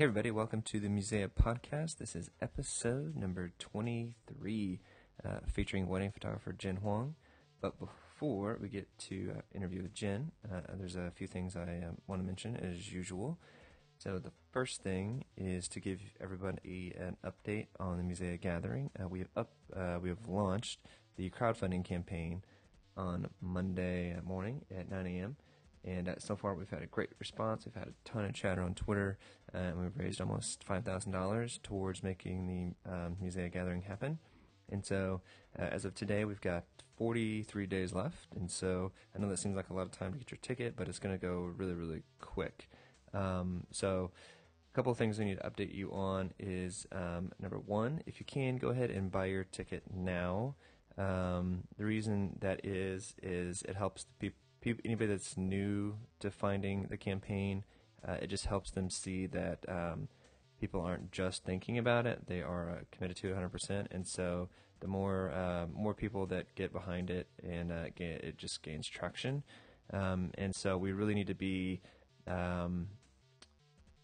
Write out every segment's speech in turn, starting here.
Hey, everybody, welcome to the Musea podcast. This is episode number 23, uh, featuring wedding photographer Jen Huang. But before we get to uh, interview with Jen, uh, there's a few things I um, want to mention as usual. So, the first thing is to give everybody an update on the Musea gathering. Uh, we have up, uh, we have launched the crowdfunding campaign on Monday morning at 9 a.m. And uh, so far, we've had a great response. We've had a ton of chatter on Twitter, uh, and we've raised almost $5,000 towards making the um, gathering happen. And so, uh, as of today, we've got 43 days left. And so, I know that seems like a lot of time to get your ticket, but it's going to go really, really quick. Um, so, a couple of things we need to update you on is um, number one, if you can, go ahead and buy your ticket now. Um, the reason that is is it helps the people people, anybody that's new to finding the campaign, uh, it just helps them see that um, people aren't just thinking about it; they are uh, committed to it 100%. And so, the more uh, more people that get behind it, and uh, get, it just gains traction. Um, and so, we really need to be um,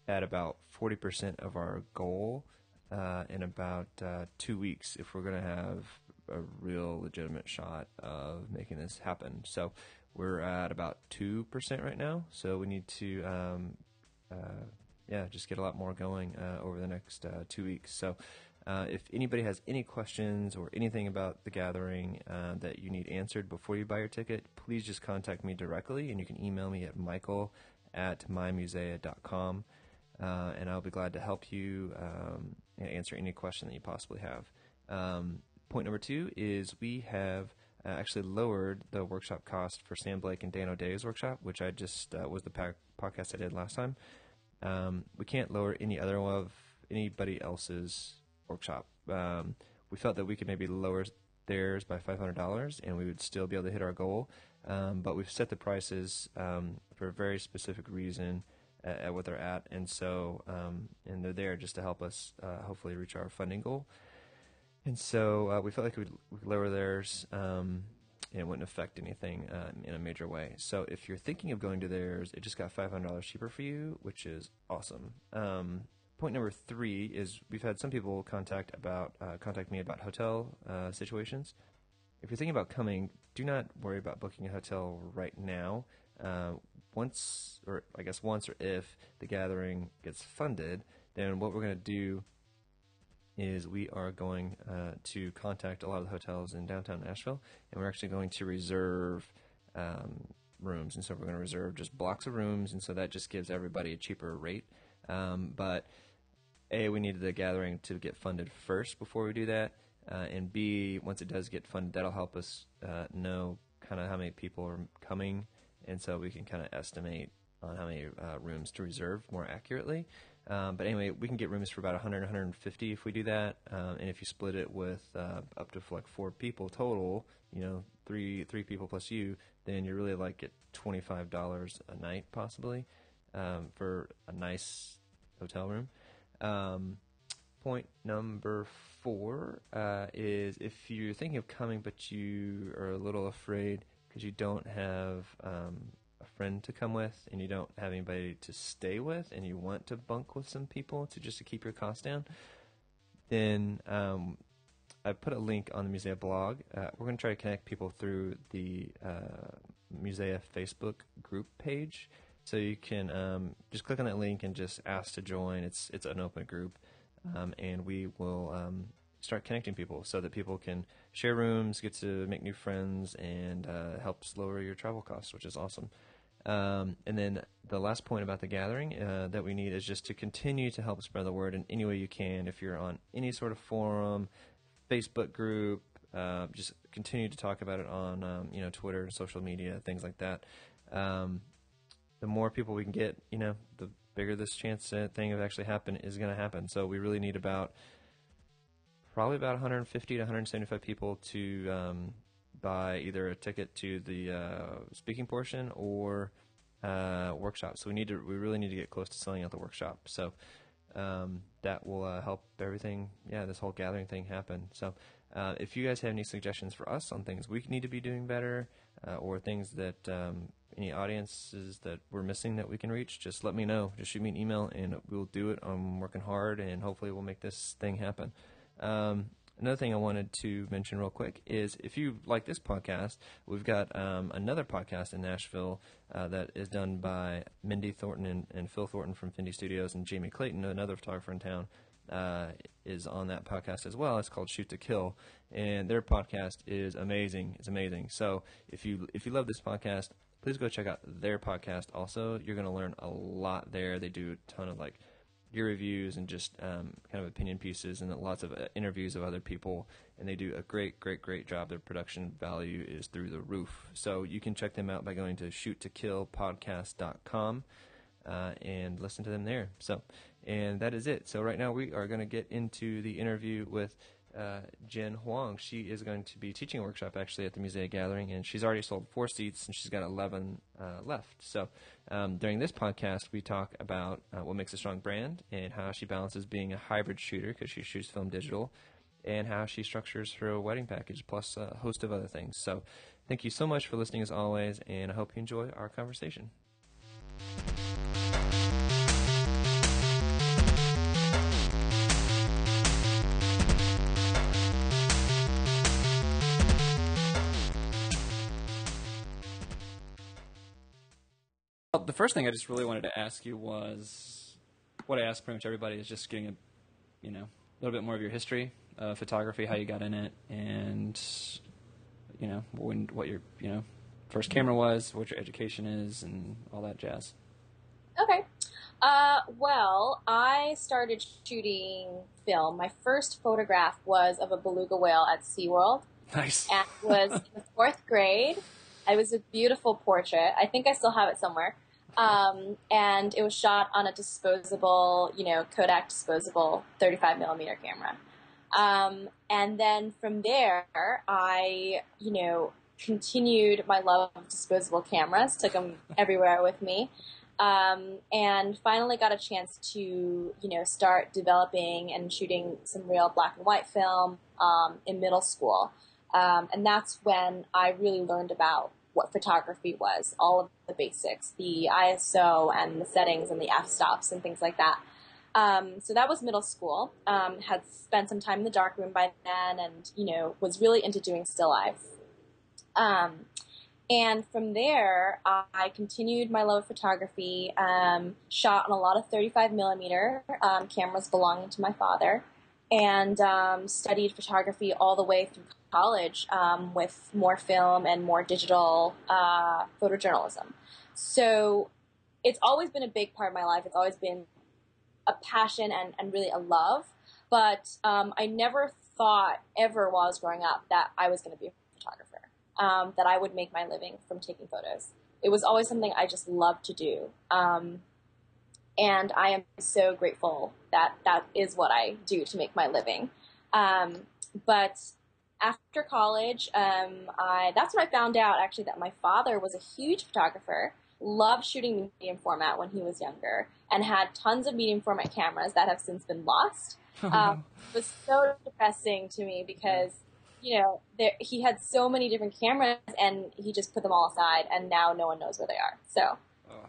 at about 40% of our goal uh, in about uh, two weeks if we're going to have a real legitimate shot of making this happen. So we're at about 2% right now, so we need to, um, uh, yeah, just get a lot more going uh, over the next uh, two weeks. So uh, if anybody has any questions or anything about the gathering uh, that you need answered before you buy your ticket, please just contact me directly, and you can email me at michael at mymusea.com. Uh, and I'll be glad to help you um, answer any question that you possibly have. Um, point number two is we have actually lowered the workshop cost for Sam Blake and Dan O'Day's workshop, which I just uh, was the podcast I did last time. Um, we can't lower any other of anybody else's workshop. Um, we felt that we could maybe lower theirs by $500 and we would still be able to hit our goal. Um, but we've set the prices um, for a very specific reason at, at, what they're at. And so, um, and they're there just to help us uh, hopefully reach our funding goal. And so uh, we felt like we could lower theirs um, and it wouldn't affect anything um, in a major way. So if you're thinking of going to theirs, it just got $500 cheaper for you, which is awesome. Um, point number three is we've had some people contact about uh, contact me about hotel uh, situations. If you're thinking about coming, do not worry about booking a hotel right now. Uh, once, or I guess once or if the gathering gets funded, then what we're going to do is we are going uh, to contact a lot of the hotels in downtown Nashville, and we're actually going to reserve um, rooms. And so we're going to reserve just blocks of rooms, and so that just gives everybody a cheaper rate. Um, but A, we need the gathering to get funded first before we do that. Uh, and B, once it does get funded, that'll help us uh, know kind of how many people are coming, and so we can kind of estimate on how many uh, rooms to reserve more accurately. Um, but anyway, we can get rooms for about 100, 150 if we do that. Um, and if you split it with uh, up to like four people total, you know, three three people plus you, then you're really like at twenty five dollars a night possibly um, for a nice hotel room. Um, point number four uh, is if you're thinking of coming but you are a little afraid because you don't have um, a friend to come with and you don't have anybody to stay with and you want to bunk with some people to just to keep your costs down, then um, I put a link on the Musea blog. Uh, we're going to try to connect people through the uh, Musea Facebook group page. So you can um, just click on that link and just ask to join. It's it's an open group, um, and we will um, start connecting people so that people can share rooms, get to make new friends, and uh, helps lower your travel costs, which is awesome. Um, and then the last point about the gathering uh, that we need is just to continue to help spread the word in any way you can. If you're on any sort of forum, Facebook group, uh, just continue to talk about it on um, you know Twitter, social media, things like that. Um, the more people we can get, you know, the bigger this chance thing of actually happen is going to happen. So we really need about probably about 150 to 175 people to um, buy either a ticket to the uh, speaking portion or uh, workshop. So we need to we really need to get close to selling out the workshop. So um, that will uh, help everything. Yeah, this whole gathering thing happen. So uh, if you guys have any suggestions for us on things we need to be doing better, uh, or things that um, any audiences that we're missing that we can reach, just let me know. Just shoot me an email and we'll do it. I'm working hard and hopefully we'll make this thing happen. Um, Another thing I wanted to mention real quick is if you like this podcast, we've got um, another podcast in Nashville uh, that is done by Mindy Thornton and, and, Phil Thornton from Findy Studios and Jamie Clayton, another photographer in town, uh, is on that podcast as well. It's called Shoot to Kill, and their podcast is amazing. It's amazing. So if you if you love this podcast, please go check out their podcast. Also, you're going to learn a lot there. They do a ton of like gear reviews and just um, kind of opinion pieces and lots of uh, interviews of other people. And they do a great, great, great job. Their production value is through the roof. So you can check them out by going to shoottokillpodcast.com uh, and listen to them there. So, and that is it. So right now we are going to get into the interview with uh, Jen Huang. She is going to be teaching a workshop actually at the Musea Gathering, and she's already sold four seats and she's got 11 uh, left. So um, during this podcast, we talk about uh, what makes a strong brand and how she balances being a hybrid shooter because she shoots film digital and how she structures her wedding package plus a host of other things. So thank you so much for listening as always, and I hope you enjoy our conversation. The first thing I just really wanted to ask you was what I ask pretty much everybody is just getting a, you know, a little bit more of your history, uh, photography, how you got in it, and you know, when what your you know first camera was, what your education is, and all that jazz. Okay. Uh, well, I started shooting film. My first photograph was of a beluga whale at SeaWorld. Nice. And it was in the fourth grade. It was a beautiful portrait. I think I still have it somewhere. Um, and it was shot on a disposable, you know, Kodak disposable 35 millimeter camera. Um, and then from there, I, you know, continued my love of disposable cameras, took them everywhere with me, um, and finally got a chance to, you know, start developing and shooting some real black and white film um, in middle school. Um, and that's when I really learned about what photography was, all of the basics, the ISO and the settings and the f-stops and things like that. Um, so that was middle school. Um, had spent some time in the darkroom by then, and you know was really into doing still life. Um, and from there, I continued my love of photography. Um, shot on a lot of 35 millimeter um, cameras belonging to my father, and um, studied photography all the way through college um, with more film and more digital uh, photojournalism. So it's always been a big part of my life. It's always been a passion and, and really a love. But um, I never thought ever while I was growing up that I was going to be a photographer, um, that I would make my living from taking photos. It was always something I just loved to do. Um, and I am so grateful that that is what I do to make my living. Um, but after college, um, I that's when I found out actually that my father was a huge photographer, loved shooting medium format when he was younger, and had tons of medium format cameras that have since been lost. Um, it was so depressing to me because you know there, he had so many different cameras and he just put them all aside, and now no one knows where they are. So.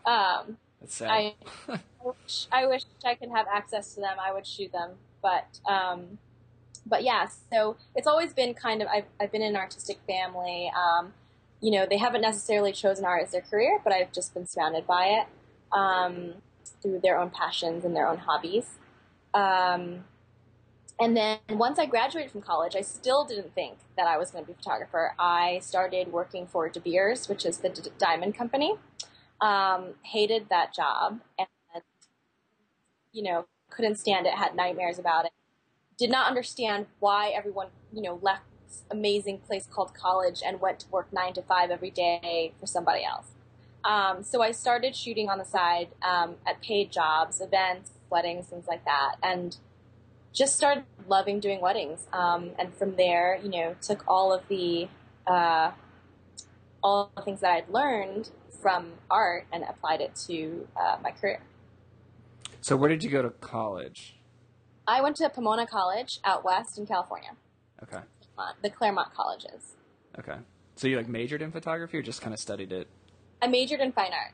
Oh, um, that's sad. I, I, wish, I wish I could have access to them. I would shoot them, but um, but yeah, so it's always been kind of I've I've been in an artistic family. Um, you know, they haven't necessarily chosen art as their career, but I've just been surrounded by it um, through their own passions and their own hobbies. Um, and then once I graduated from college, I still didn't think that I was going to be a photographer. I started working for De Beers, which is the D- diamond company. Um, hated that job and, you know, couldn't stand it, had nightmares about it did not understand why everyone, you know, left this amazing place called college and went to work nine to five every day for somebody else. Um, so I started shooting on the side um, at paid jobs, events, weddings, things like that, and just started loving doing weddings. Um, and from there, you know, took all of the uh, all the things that I'd learned from art and applied it to uh, my career. So, where did you go to college? I went to Pomona College out west in California. Okay. The Claremont colleges. Okay. So you like majored in photography or just kind of studied it? I majored in fine art.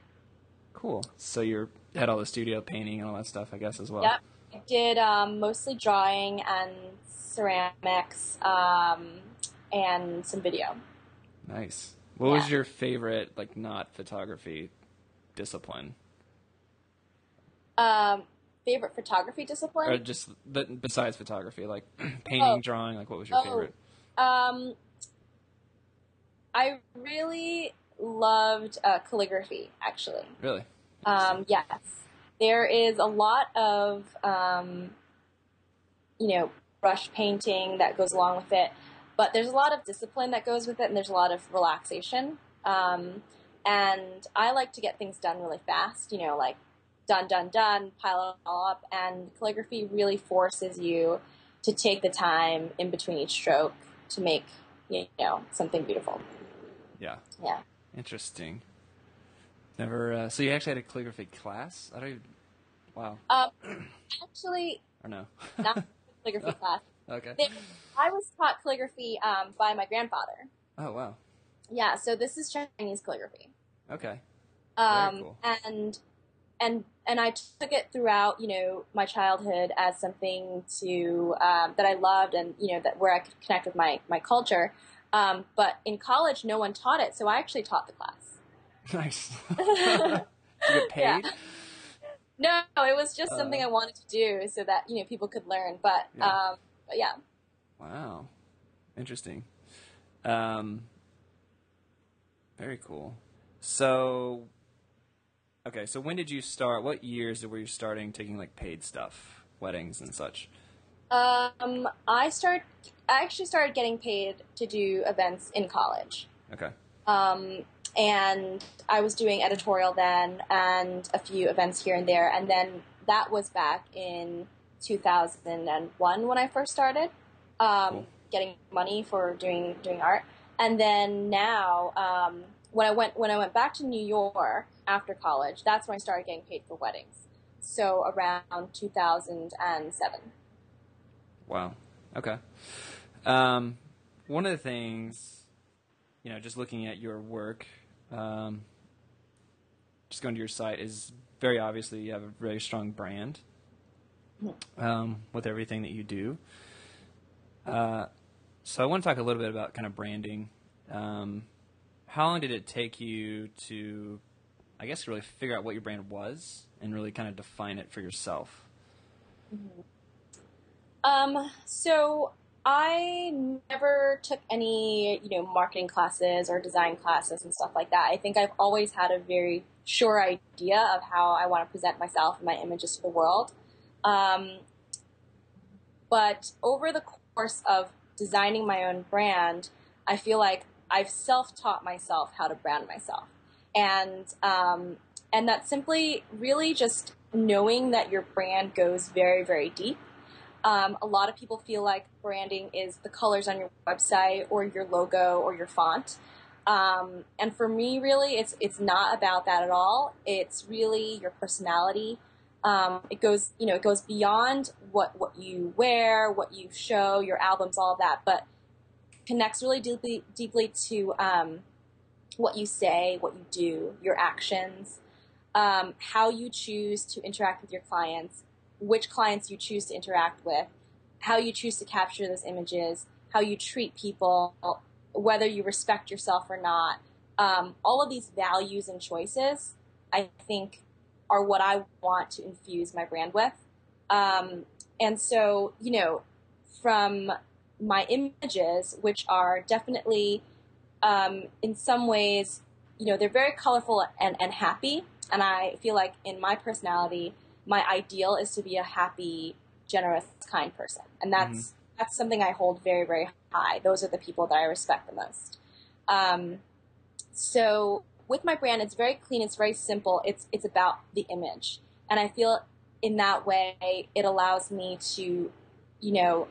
Cool. So you had all the studio painting and all that stuff, I guess, as well. Yep. I did um, mostly drawing and ceramics um, and some video. Nice. What Yeah. was your favorite, like, not photography discipline? Um, favorite photography discipline? Or just the, besides photography, like painting, Oh. drawing, like, what was your Oh. favorite? Um, I really loved uh, calligraphy, actually. Really? Um, yes, there is a lot of um, you know brush painting that goes along with it, but there's a lot of discipline that goes with it, and there's a lot of relaxation. Um, and I like to get things done really fast. You know, like done, done, done, pile it all up. And calligraphy really forces you to take the time in between each stroke to make you know something beautiful. Yeah. Yeah. Interesting. Never. Uh, so you actually had a calligraphy class? I don't even. Wow. Um, actually, Or no? not calligraphy class. okay. There- I was taught calligraphy um, by my grandfather. Oh wow. Yeah, so this is Chinese calligraphy. Okay. Um, cool. And and and I took it throughout, you know, my childhood as something to um, that I loved, and you know that where I could connect with my my culture. Um, but in college, no one taught it, so I actually taught the class. Nice. You get paid? No, it was just something Uh. I wanted to do so that you know people could learn. But Yeah. um, but yeah. Wow. Interesting. Um, very cool. So, okay, so when did you start? What years were you starting taking like paid stuff, weddings and such? Um, I start. I actually started getting paid to do events in college. Okay. Um, and I was doing editorial then, and a few events here and there, and then that was back in 2001 when I first started um, Cool. getting money for doing doing art. And then now, um, when I went when I went back to New York after college, that's when I started getting paid for weddings. So around 2007. Wow. Okay. Um, one of the things, you know, just looking at your work, um, just going to your site is very obviously you have a very strong brand um, with everything that you do. Uh, so I want to talk a little bit about kind of branding. Um, how long did it take you to, I guess, really figure out what your brand was and really kind of define it for yourself? Um, so I never took any, you know, marketing classes or design classes and stuff like that. I think I've always had a very sure idea of how I want to present myself and my images to the world. Um, but over the course of designing my own brand, I feel like I've self-taught myself how to brand myself, and um, and that's simply really just knowing that your brand goes very, very deep. Um, a lot of people feel like branding is the colors on your website or your logo or your font. Um, and for me, really, it's it's not about that at all. It's really your personality. Um, it goes, you know, it goes beyond what what you wear, what you show, your albums, all of that, but connects really deeply deeply to um, what you say, what you do, your actions, um, how you choose to interact with your clients, which clients you choose to interact with, how you choose to capture those images, how you treat people, whether you respect yourself or not. Um, all of these values and choices, I think, are what I want to infuse my brand with. Um, and so, you know, from my images, which are definitely, um, in some ways, you know, they're very colorful and, and happy. And I feel like in my personality, my ideal is to be a happy, generous, kind person. And that's that's something I hold very, very high. Those are the people that I respect the most. Um, so with my brand, it's very clean. It's very simple. It's it's about the image, and I feel in that way it allows me to, you know,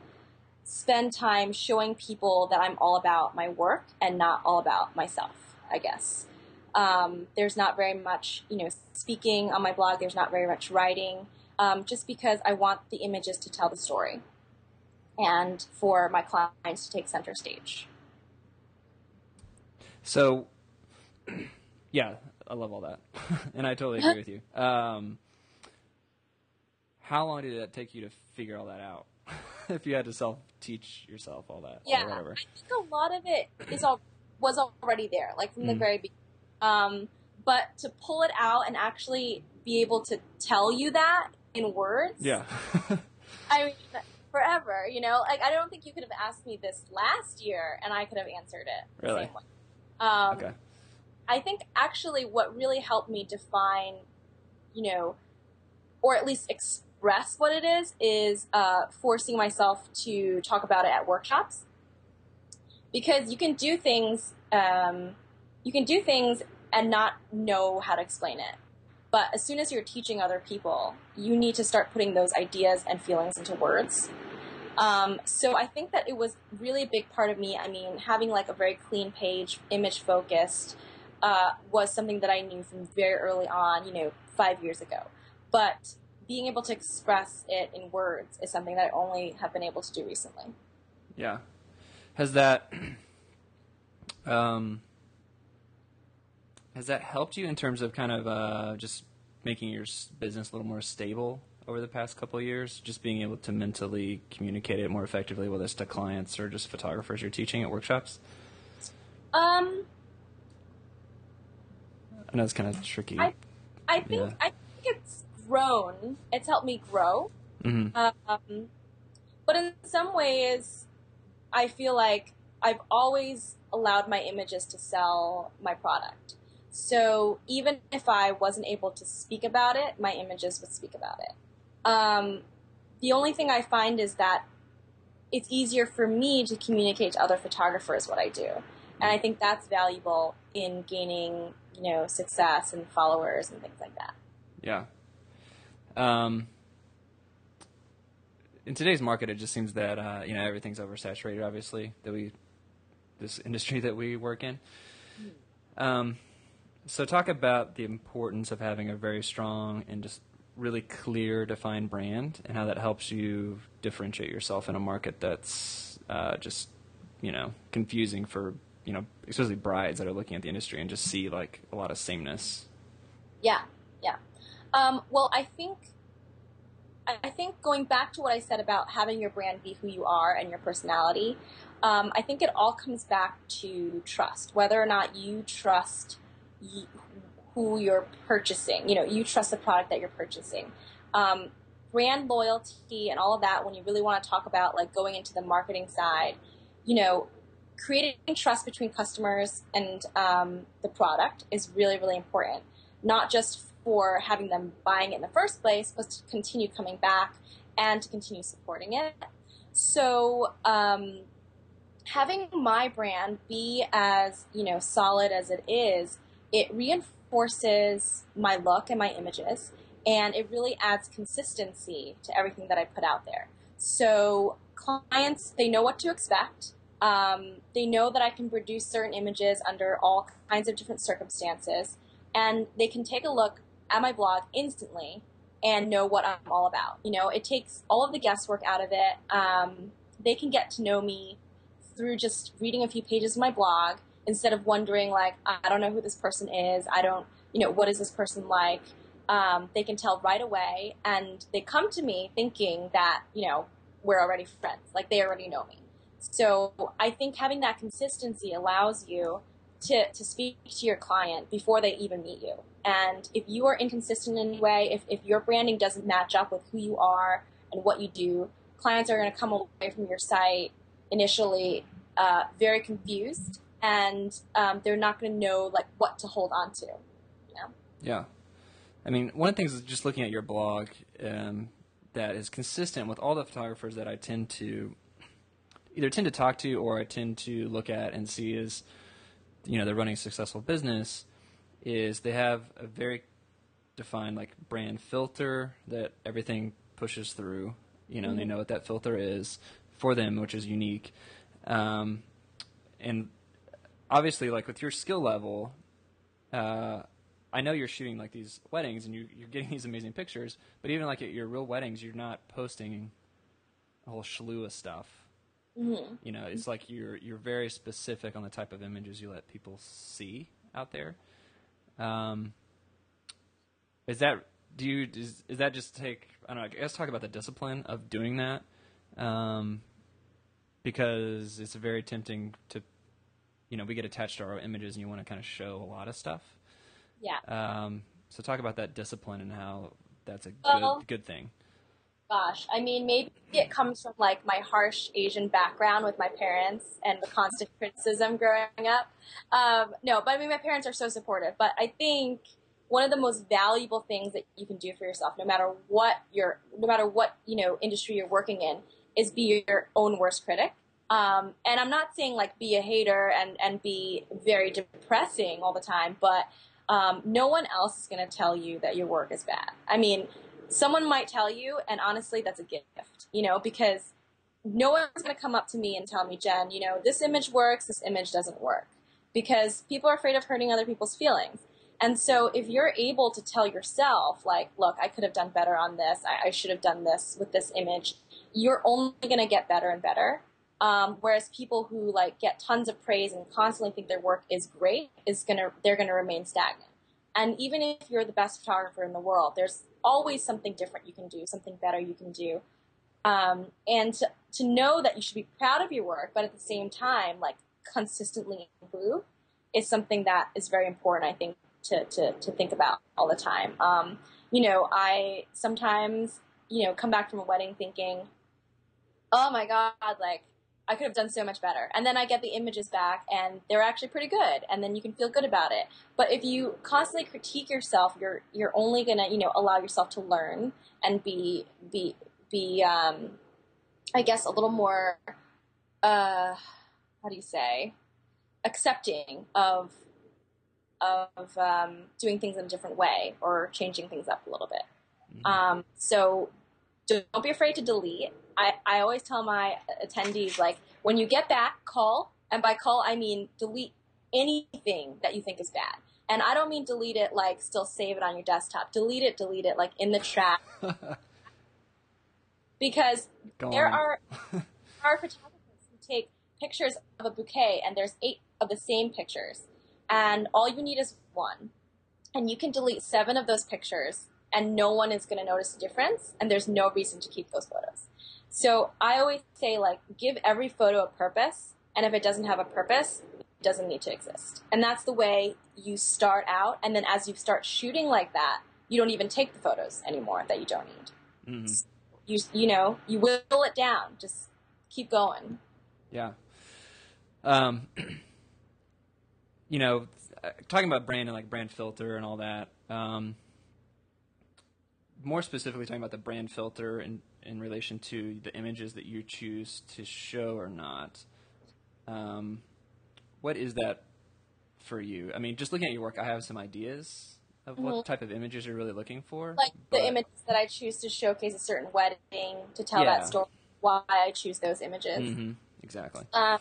spend time showing people that I'm all about my work and not all about myself. I guess. Um, there's not very much, you know, speaking on my blog. There's not very much writing, um, just because I want the images to tell the story, and for my clients to take center stage. So, yeah, I love all that, and I totally agree with you. Um, how long did it take you to figure all that out? if you had to self teach yourself all that, Yeah, or whatever. I think a lot of it is all was already there, like from the Mm. very beginning. Um, but to pull it out and actually be able to tell you that in words, Yeah. I mean, forever, you know, like I don't think you could have asked me this last year and I could have answered it the Really? same way. Um, okay. I think actually what really helped me define, you know, or at least what it is, is uh, forcing myself to talk about it at workshops. Because you can do things, um, you can do things and not know how to explain it. But as soon as you're teaching other people, you need to start putting those ideas and feelings into words. Um, so I think that it was really a big part of me. I mean, having like a very clean page, image focused, uh, was something that I knew from very early on, you know, five years ago. But being able to express it in words is something that I only have been able to do recently. Yeah. Has that um has that helped you in terms of kind of uh, just making your business a little more stable over the past couple of years? Just being able to mentally communicate it more effectively, whether it's to clients or just photographers you're teaching at workshops. Um, I know it's kind of tricky. I- I think Yeah. I grown. It's helped me grow. hmm Um, but in some ways, I feel like I've always allowed my images to sell my product. So even if I wasn't able to speak about it, my images would speak about it. Um, the only thing I find is that it's easier for me to communicate to other photographers what I do. And I think that's valuable in gaining, you know, success and followers and things like that. Yeah. Um, in today's market, it just seems that uh, you know everything's oversaturated. Obviously, that we this industry that we work in. Um, so, talk about the importance of having a very strong and just really clear, defined brand, and how that helps you differentiate yourself in a market that's uh, just you know confusing for you know especially brides that are looking at the industry and just see like a lot of sameness. Yeah, yeah. Um, well, I think I think going back to what I said about having your brand be who you are and your personality, um, I think it all comes back to trust. Whether or not you trust who you're purchasing, you know, you trust the product that you're purchasing. Um, brand loyalty and all of that. When you really want to talk about like going into the marketing side, you know, creating trust between customers and um, the product is really, really important. Not just for having them buying it in the first place, but to continue coming back and to continue supporting it. So, um, having my brand be as you know solid as it is, it reinforces my look and my images, and it really adds consistency to everything that I put out there. So clients, they know what to expect. Um, they know that I can produce certain images under all kinds of different circumstances, and they can take a look at my blog instantly and know what I'm all about. You know, it takes all of the guesswork out of it. Um, they can get to know me through just reading a few pages of my blog instead of wondering like I don't know who this person is. I don't, you know, what is this person like? Um, they can tell right away, and they come to me thinking that you know we're already friends, like they already know me. So I think having that consistency allows you to, to speak to your client before they even meet you. And if you are inconsistent in any way, if, if your branding doesn't match up with who you are and what you do, clients are going to come away from your site initially uh, very confused and um, they're not going to know like what to hold on to. You know? Yeah. I mean, one of the things is just looking at your blog um, that is consistent with all the photographers that I tend to either tend to talk to or I tend to look at and see is, you know, they're running a successful business, is they have a very defined like brand filter that everything pushes through. You know, and they know what that filter is for them, which is unique. Um, and obviously, like with your skill level, uh, I know you're shooting like these weddings and you, you're getting these amazing pictures, but even like at your real weddings, you're not posting a whole slew of stuff. Mm-hmm. You know, it's like you're you're very specific on the type of images you let people see out there. Um, is that do you is, is that just take I don't know? I guess talk about the discipline of doing that, um, because it's very tempting to, you know, we get attached to our images and you want to kind of show a lot of stuff. Yeah. Um, so talk about that discipline and how that's a Well- good good thing. Gosh, I mean, maybe it comes from like my harsh Asian background with my parents and the constant criticism growing up. Um, no, but I mean, my parents are so supportive. But I think one of the most valuable things that you can do for yourself, no matter what your, no matter what you know industry you're working in, is be your own worst critic. Um, and I'm not saying like be a hater and and be very depressing all the time, but um, no one else is going to tell you that your work is bad. I mean, someone might tell you, and honestly, that's a gift, you know, because no one's going to come up to me and tell me, Jen, you know, this image works, this image doesn't work, because people are afraid of hurting other people's feelings. And so, if you're able to tell yourself, like, look, I could have done better on this, I, I should have done this with this image, you're only going to get better and better. Um, whereas people who like get tons of praise and constantly think their work is great is gonna they're gonna remain stagnant. And even if you're the best photographer in the world, there's always something different you can do, something better you can do. Um, and to, to know that you should be proud of your work, but at the same time, like consistently improve is something that is very important, I think, to, to, to think about all the time. Um, you know, I sometimes, you know, come back from a wedding thinking, oh my God, like, I could have done so much better. And then I get the images back and they're actually pretty good. And then you can feel good about it. But if you constantly critique yourself, you're you're only gonna, you know, allow yourself to learn and be be be um I guess a little more uh how do you say accepting of of um, doing things in a different way or changing things up a little bit. Um, so don't be afraid to delete. I, I always tell my attendees, like, when you get back, cull. And by cull, I mean delete anything that you think is bad. And I don't mean delete it like still save it on your desktop. Delete it, delete it like in the trash. because Go there are are photographers who take pictures of a bouquet and there's eight of the same pictures. And all you need is one. And you can delete seven of those pictures and no one is going to notice the difference and there's no reason to keep those photos. So I always say like give every photo a purpose and if it doesn't have a purpose, it doesn't need to exist. And that's the way you start out and then as you start shooting like that, you don't even take the photos anymore that you don't need. Mhm. You you know, you will it down. Just keep going. Yeah. Um, you know, uh, talking about brand and like brand filter and all that. Um, more specifically, talking about the brand filter in in relation to the images that you choose to show or not. Um, what is that for you? I mean, just looking at your work, I have some ideas of what type of images you're really looking for. Mm-hmm. Like but- the images that I choose to showcase a certain wedding to tell Yeah. that story, why I choose those images. Mhm, exactly. Um,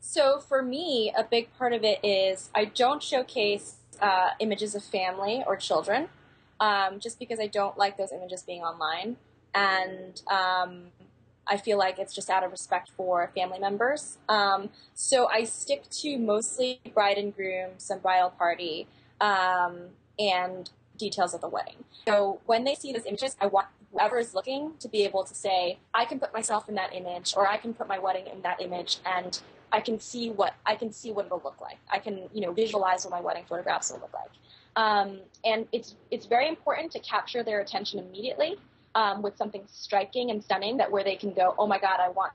so for me, a big part of it is I don't showcase uh, images of family or children, um, just because I don't like those images being online, and um, I feel like it's just out of respect for family members. Um, so I stick to mostly bride and groom, some bridal party, um, and details of the wedding. So when they see those images, I want whoever is looking to be able to say, I can put myself in that image, or I can put my wedding in that image, and I can see what I can see what it'll look like. I can you know visualize what my wedding photographs will look like. Um, and it's it's very important to capture their attention immediately um, with something striking and stunning that where they can go, oh my god, I want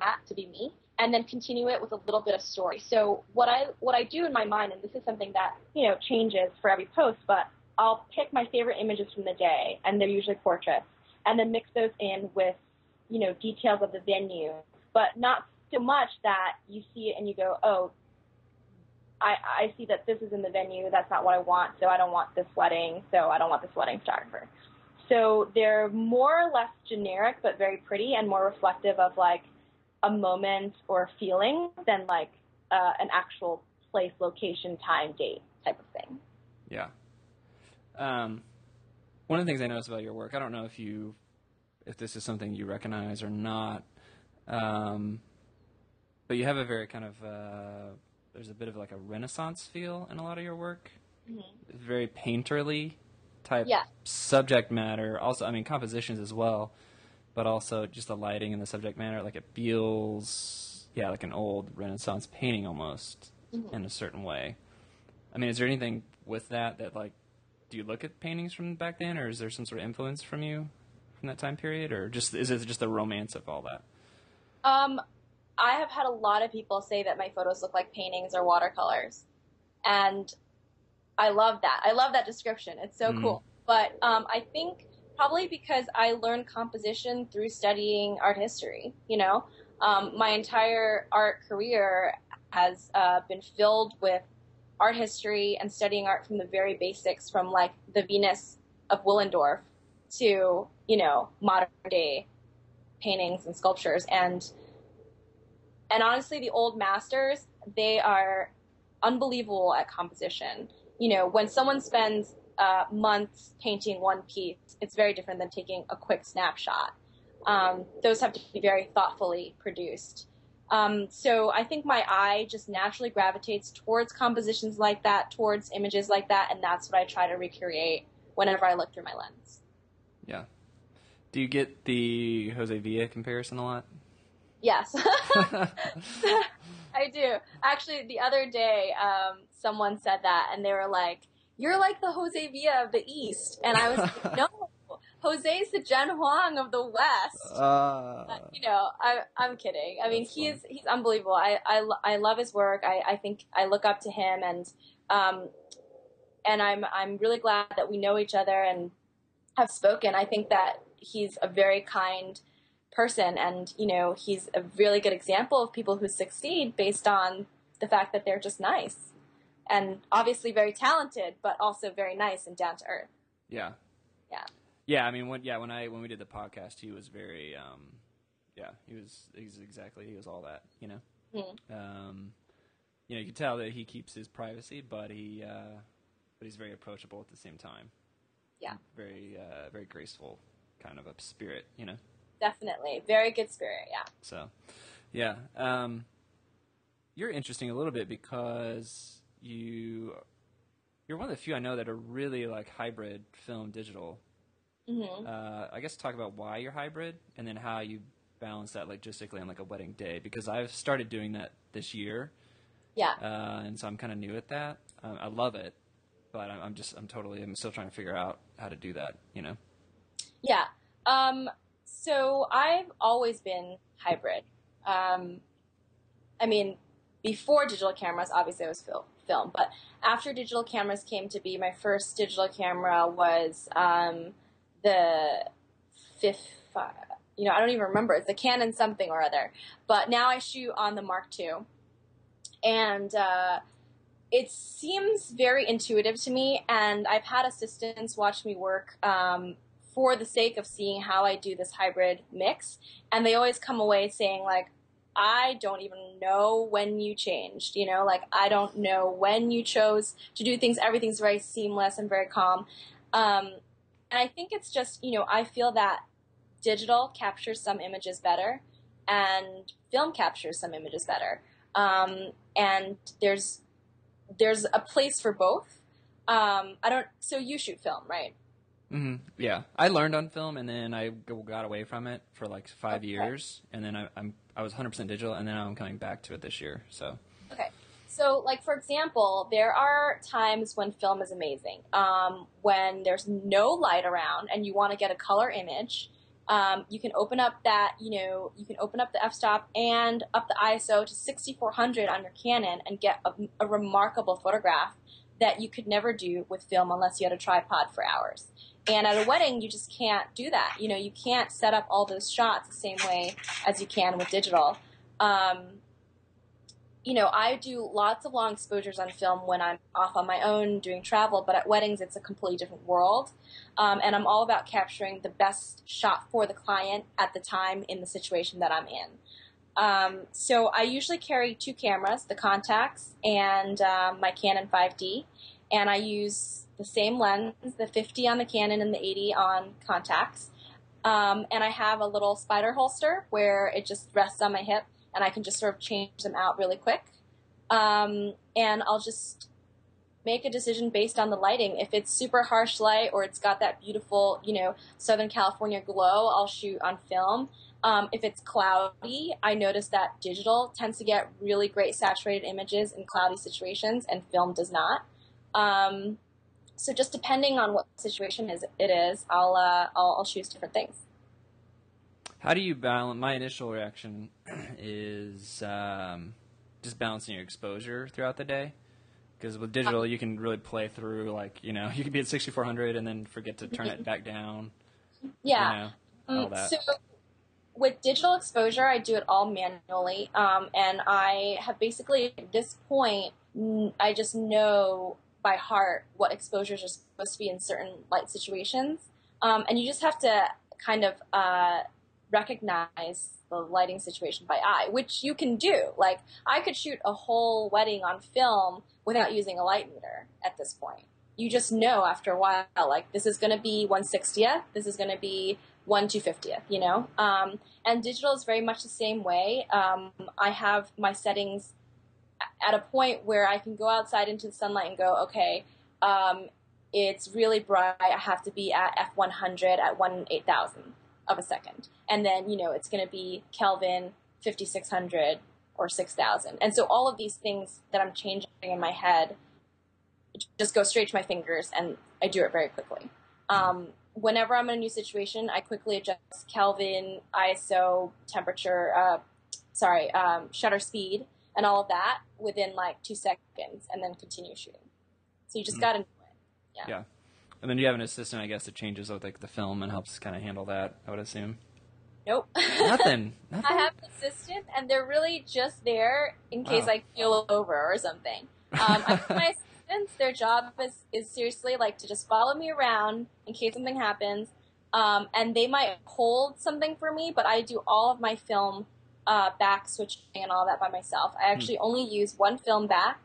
that to be me and then continue it with a little bit of story. So what I what I do in my mind, and this is something that you know changes for every post, but I'll pick my favorite images from the day, and they're usually portraits, and then mix those in with you know details of the venue, but not so much that you see it and you go, oh, I I see that this is in the venue. That's not what I want, so I don't want this wedding. So I don't want this wedding photographer. So they're more or less generic, but very pretty and more reflective of like a moment or a feeling than like uh, an actual place, location, time, date type of thing. Yeah. Um, one of the things I noticed about your work, I don't know if you, if this is something you recognize or not, um, but you have a very kind of uh, there's a bit of like a Renaissance feel in a lot of your work. Mhm. Very painterly type Yeah. subject matter. Also, I mean compositions as well, but also just the lighting and the subject matter. Like it feels, yeah, like an old Renaissance painting almost Mhm. in a certain way. I mean, is there anything with that that like, do you look at paintings from back then, or is there some sort of influence from you from that time period, or just is it just the romance of all that? Um, I have had a lot of people say that my photos look like paintings or watercolors, and I love that. I love that description. It's so Mhm. cool. But um, I think probably because I learned composition through studying art history. You know, um, my entire art career has uh, been filled with art history and studying art from the very basics, from like the Venus of Willendorf to you know modern day paintings and sculptures and and honestly the old masters they are unbelievable at composition you know when someone spends uh, months painting one piece it's very different than taking a quick snapshot um, those have to be very thoughtfully produced um, so i think my eye just naturally gravitates towards compositions like that towards images like that and that's what i try to recreate whenever i look through my lens Yeah. Do you get the Jose Villa comparison a lot? Yes I do. Actually, the other day, um, someone said that, and they were like, "You're like the Jose Villa of the East," and I was like, "No, Jose's the Jen Huang of the West." uh, Uh, you know, I, I'm kidding. I mean, That's he's he's unbelievable. I, I, I love his work. I, I think I look up to him, and um, and I'm I'm really glad that we know each other and have spoken. I think that he's a very kind person, and you know, he's a really good example of people who succeed based on the fact that they're just nice, and obviously very talented, but also very nice and down to earth. yeah. Yeah. Yeah, I mean, when yeah, when I when we did the podcast, he was very, um, yeah, he was he's exactly he was all that, you know. Mhm. Um, you know, you can tell that he keeps his privacy, but he uh, but he's very approachable at the same time. Yeah. Very uh, very graceful kind of a spirit, you know. Definitely, very good spirit. Yeah. So, yeah, um, you're interesting a little bit because you you're one of the few I know that are really like hybrid film digital. hmm Uh, I guess talk about why you're hybrid and then how you balance that logistically on like a wedding day because I've started doing that this year, Yeah. uh, and so I'm kind of new at that. Um, I love it, but I'm, I'm just I'm totally I'm still trying to figure out how to do that. You know. Yeah. Um, so I've always been hybrid. Um, I mean, before digital cameras, obviously I was fil- film, but after digital cameras came to be, my first digital camera was um, the fifth. Uh, you know, I don't even remember. It's a Canon something or other. But now I shoot on the Mark II, and uh, it seems very intuitive to me. And I've had assistants watch me work um, for the sake of seeing how I do this hybrid mix, and they always come away saying like, I don't even know when you changed, you know, like I don't know when you chose to do things. Everything's very seamless and very calm. Um, and I think it's just, you know, I feel that digital captures some images better and film captures some images better. Um, and there's, there's a place for both. Um, I don't, so you shoot film, right? Hmm Yeah, I learned on film, and then I got away from it for like five Okay. years, and then I, I'm I was 100 percent digital, and then I'm coming back to it this year. So Okay. So, like for example, there are times when film is amazing. Um, when there's no light around and you want to get a color image, um, you can open up that you know you can open up the f-stop and up the ISO to 6400 on your Canon and get a, a remarkable photograph that you could never do with film unless you had a tripod for hours. And at a wedding, you just can't do that. You know, you can't set up all those shots the same way as you can with digital. Um, you know, I do lots of long exposures on film when I'm off on my own doing travel, but at weddings, it's a completely different world. Um, and I'm all about capturing the best shot for the client at the time in the situation that I'm in. Um, so I usually carry two cameras, the Contax and um, my Canon 5D, and I use the same lens, the 50 on the Canon and the 80 on Contax. Um, and I have a little spider holster where it just rests on my hip and I can just sort of change them out really quick. um, and I'll just make a decision based on the lighting. If it's super harsh light or it's got that beautiful, you know, Southern California glow, I'll shoot on film. Um, if it's cloudy, I notice that digital tends to get really great saturated images in cloudy situations, and film does not. Um, so just depending on what situation is it is, I'll, uh, I'll I'll choose different things. How do you balance? My initial reaction is um, just balancing your exposure throughout the day. Because with digital, you can really play through, like, you know, you can be at 6400 and then forget to turn it back down. Yeah. You know, Um, that. So with digital exposure, I do it all manually, um, and I have basically at this point, I just know by heart what exposures are supposed to be in certain light situations, um, and you just have to kind of uh, recognize the lighting situation by eye, which you can do. Like I could shoot a whole wedding on film without using a light meter at this point. You just know after a while, like this is going to be 160th, this is going to be 1 250th, you know? Um, and digital is very much the same way. Um, I have my settings at a point where I can go outside into the sunlight and go, okay, um, it's really bright. I have to be at f100 at 1 8000 of a second. And then, you know, it's going to be Kelvin 5600 or 6000. And so all of these things that I'm changing in my head just go straight to my fingers and I do it very quickly. Um, whenever I'm in a new situation, I quickly adjust Kelvin, ISO, temperature, uh, sorry, um, shutter speed, and all of that within like two seconds, and then continue shooting. So you just Mm. got to know it. Yeah. And then you have an assistant, I guess, that changes with like the film and helps kind of handle that. I would assume. Nope. Nothing. Nothing. I have an assistant, and they're really just there in case Wow. I feel over or something. Um, my assistants, their job is, is seriously like to just follow me around in case something happens. Um, and they might hold something for me, but I do all of my film uh, back switching and all that by myself. I actually only use one film back,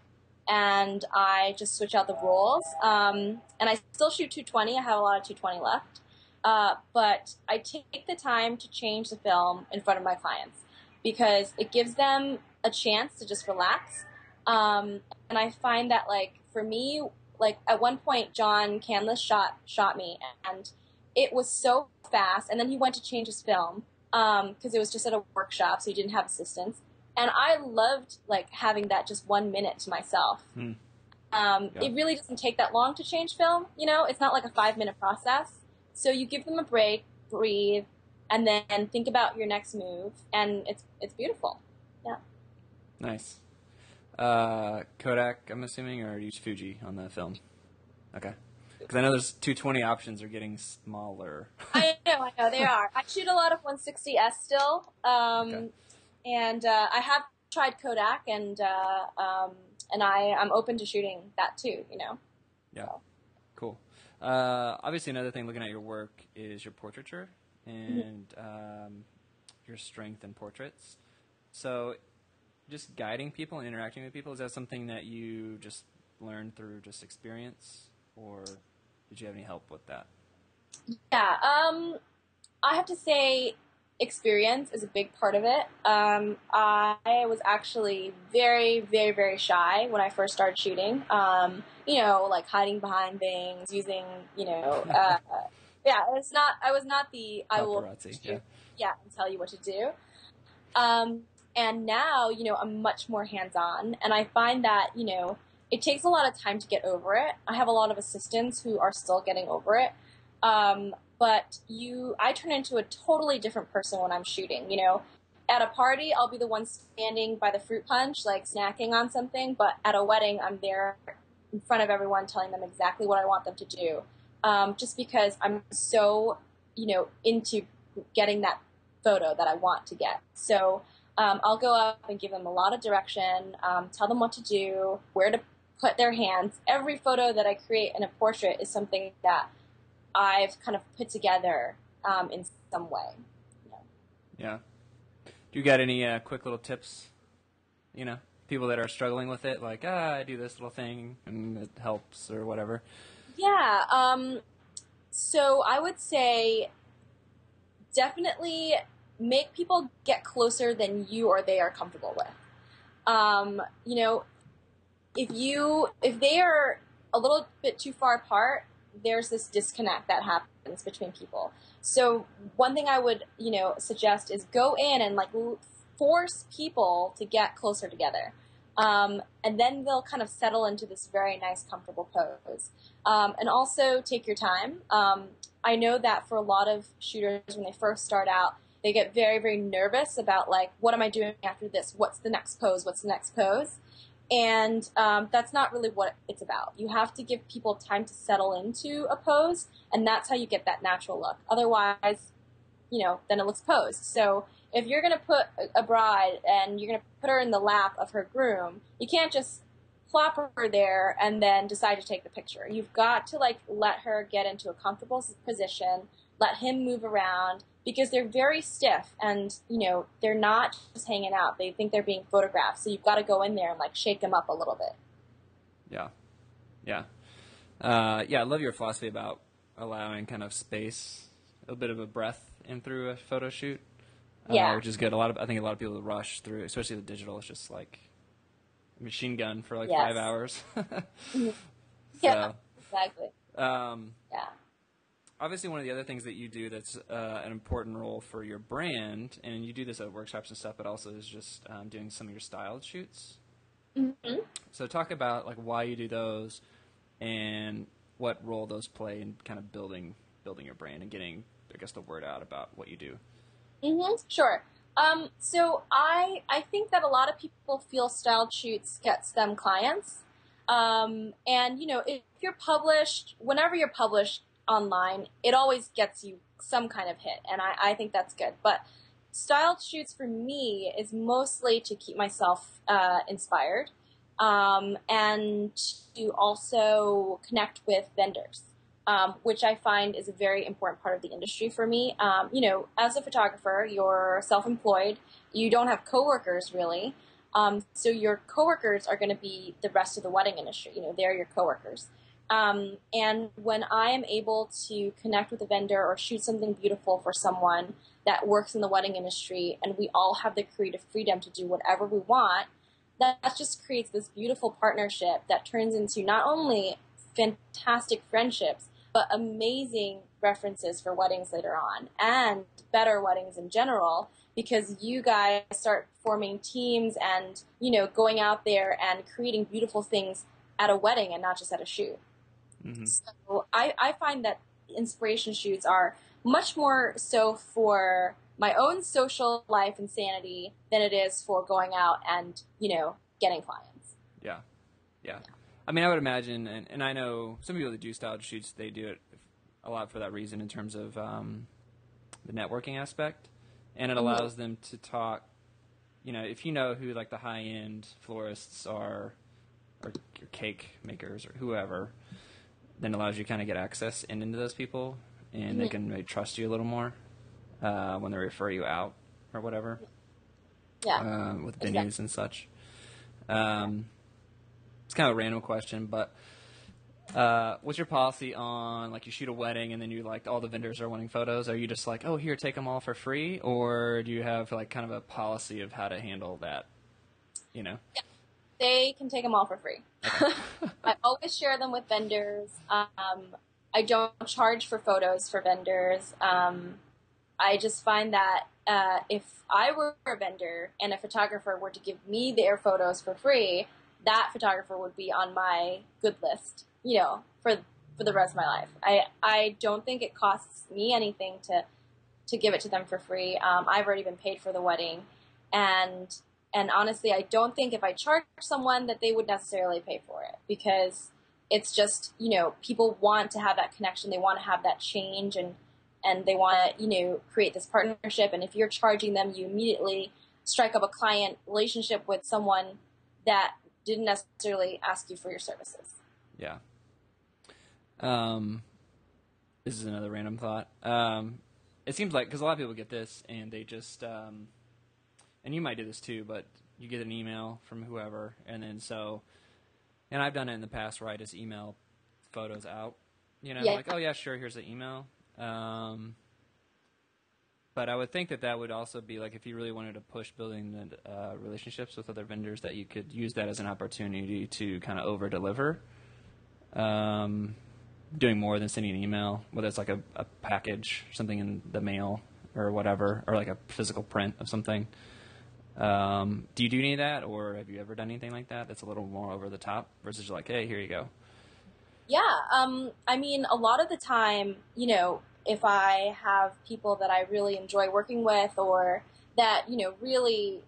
and I just switch out the rolls. Um, and I still shoot 220. I have a lot of 220 left. Uh, but I take the time to change the film in front of my clients because it gives them a chance to just relax. Um, and I find that, like, for me, like at one point, Jon Canlas shot shot me, and it was so fast. And then he went to change his film because it was just at a workshop, so you didn't have assistants. And I loved like having that just one minute to myself. Hmm. Um, Yeah. It really doesn't take that long to change film. You know, it's not like a five minute process. So you give them a break, breathe, and then think about your next move, and it's it's beautiful. Yeah. Nice. Uh, Kodak, I'm assuming, or use Fuji on the film. Okay. Because I know there's 220 options are getting smaller. I know, I know they are. I shoot a lot of 160s still, um, Okay. and uh, I have tried Kodak, and uh, um, and I I'm open to shooting that too. You know. Yeah. Cool. Uh, obviously, another thing looking at your work is your portraiture and um, your strength in portraits. So, just guiding people and interacting with people, is that something that you just learned through just experience, or did you have any help with that? Yeah, um, I have to say, experience is a big part of it. Um, I was actually very, very, very shy when I first started shooting. Um, you know, like hiding behind things, using, you know, uh, yeah, it's not. I was not the I will shoot, yeah. yeah, and tell you what to do. Um, and now, you know, I'm much more hands on, and I find that you know it takes a lot of time to get over it. I have a lot of assistants who are still getting over it. Um, but you, I turn into a totally different person when I'm shooting. You know, at a party, I'll be the one standing by the fruit punch, like snacking on something. But at a wedding, I'm there in front of everyone, telling them exactly what I want them to do. Um, just because I'm so, you know, into getting that photo that I want to get. So um, I'll go up and give them a lot of direction, um, tell them what to do, where to put their hands. Every photo that I create in a portrait is something that I've kind of put together um, in some way. Yeah. Do you got any uh, quick little tips? You know, people that are struggling with it, like ah, I do this little thing and it helps or whatever. Yeah. Um, so I would say definitely make people get closer than you or they are comfortable with. Um, you know, if you if they are a little bit too far apart, there's this disconnect that happens between people. So one thing I would you know suggest is go in and like force people to get closer together. Um, and then they'll kind of settle into this very nice, comfortable pose. Um, and also take your time. Um, I know that for a lot of shooters, when they first start out, they get very, very nervous about like, what am I doing after this? What's the next pose? What's the next pose? And um, that's not really what it's about. You have to give people time to settle into a pose, and that's how you get that natural look. Otherwise, you know, then it looks posed. So if you're going to put a bride and you're going to put her in the lap of her groom, you can't just plop her there and then decide to take the picture. You've got to like let her get into a comfortable position, let him move around because they're very stiff and you know they're not just hanging out. They think they're being photographed. So you've got to go in there and like shake them up a little bit. Yeah, yeah, uh, yeah. I love your philosophy about allowing kind of space, a bit of a breath in through a photo shoot. Uh, yeah, which is good. A lot of I think a lot of people rush through, especially the digital. It's just like machine gun for like yes. five hours. mm-hmm. Yeah, exactly. Um, yeah. Obviously, one of the other things that you do that's uh, an important role for your brand, and you do this at workshops and stuff, but also is just um, doing some of your styled shoots. Mm-hmm. So, talk about like why you do those, and what role those play in kind of building building your brand and getting, I guess, the word out about what you do. Mm-hmm. Sure. Um, so I I think that a lot of people feel styled shoots gets them clients. Um, and you know, if you're published, whenever you're published online, it always gets you some kind of hit, and I, I think that's good. But styled shoots for me is mostly to keep myself uh, inspired um, and to also connect with vendors um, which I find is a very important part of the industry for me. Um, you know, as a photographer, you're self-employed. You don't have coworkers really. Um, so your coworkers are going to be the rest of the wedding industry. You know, they're your coworkers. Um, and when I am able to connect with a vendor or shoot something beautiful for someone that works in the wedding industry, and we all have the creative freedom to do whatever we want, that, that just creates this beautiful partnership that turns into not only fantastic friendships, but amazing references for weddings later on and better weddings in general because you guys start forming teams and, you know, going out there and creating beautiful things at a wedding and not just at a shoot. Mm-hmm. So I, I find that inspiration shoots are much more so for my own social life and sanity than it is for going out and, you know, getting clients. Yeah. Yeah. yeah. I mean, I would imagine, and, and I know some people that do styled shoots, they do it a lot for that reason in terms of um, the networking aspect, and it mm-hmm. allows mm-hmm. them to talk. You know, if you know who like the high end florists are, or your cake makers or whoever, then allows you to kind of get access in into those people, and mm-hmm. they can maybe trust you a little more uh, when they refer you out or whatever. Yeah. Um, with venues exactly. and such. Um, it's kind of a random question, but uh, what's your policy on like you shoot a wedding and then you like all the vendors are wanting photos? Are you just like, oh, here, take them all for free, or do you have like kind of a policy of how to handle that? You know. Yeah. They can take them all for free. I always share them with vendors. Um, I don't charge for photos for vendors. Um, I just find that uh, if I were a vendor and a photographer were to give me their photos for free, that photographer would be on my good list, you know, for for the rest of my life. I I don't think it costs me anything to to give it to them for free. Um, I've already been paid for the wedding, and and honestly, I don't think if I charge someone that they would necessarily pay for it because it's just you know people want to have that connection, they want to have that change, and and they want to you know create this partnership. And if you're charging them, you immediately strike up a client relationship with someone that didn't necessarily ask you for your services. Yeah. Um, this is another random thought. Um, it seems like because a lot of people get this and they just, um, and you might do this too, but you get an email from whoever, and then so, and I've done it in the past where I just email photos out. You know, yeah. like, oh yeah, sure, here's the email. Um, but I would think that that would also be like if you really wanted to push building uh, relationships with other vendors, that you could use that as an opportunity to kind of over deliver. Um, doing more than sending an email, whether it's like a, a package, something in the mail or whatever, or like a physical print of something. Um, do you do any of that, or have you ever done anything like that that's a little more over the top versus like, hey, here you go? Yeah, um, I mean, a lot of the time, you know, if I have people that I really enjoy working with, or that you know really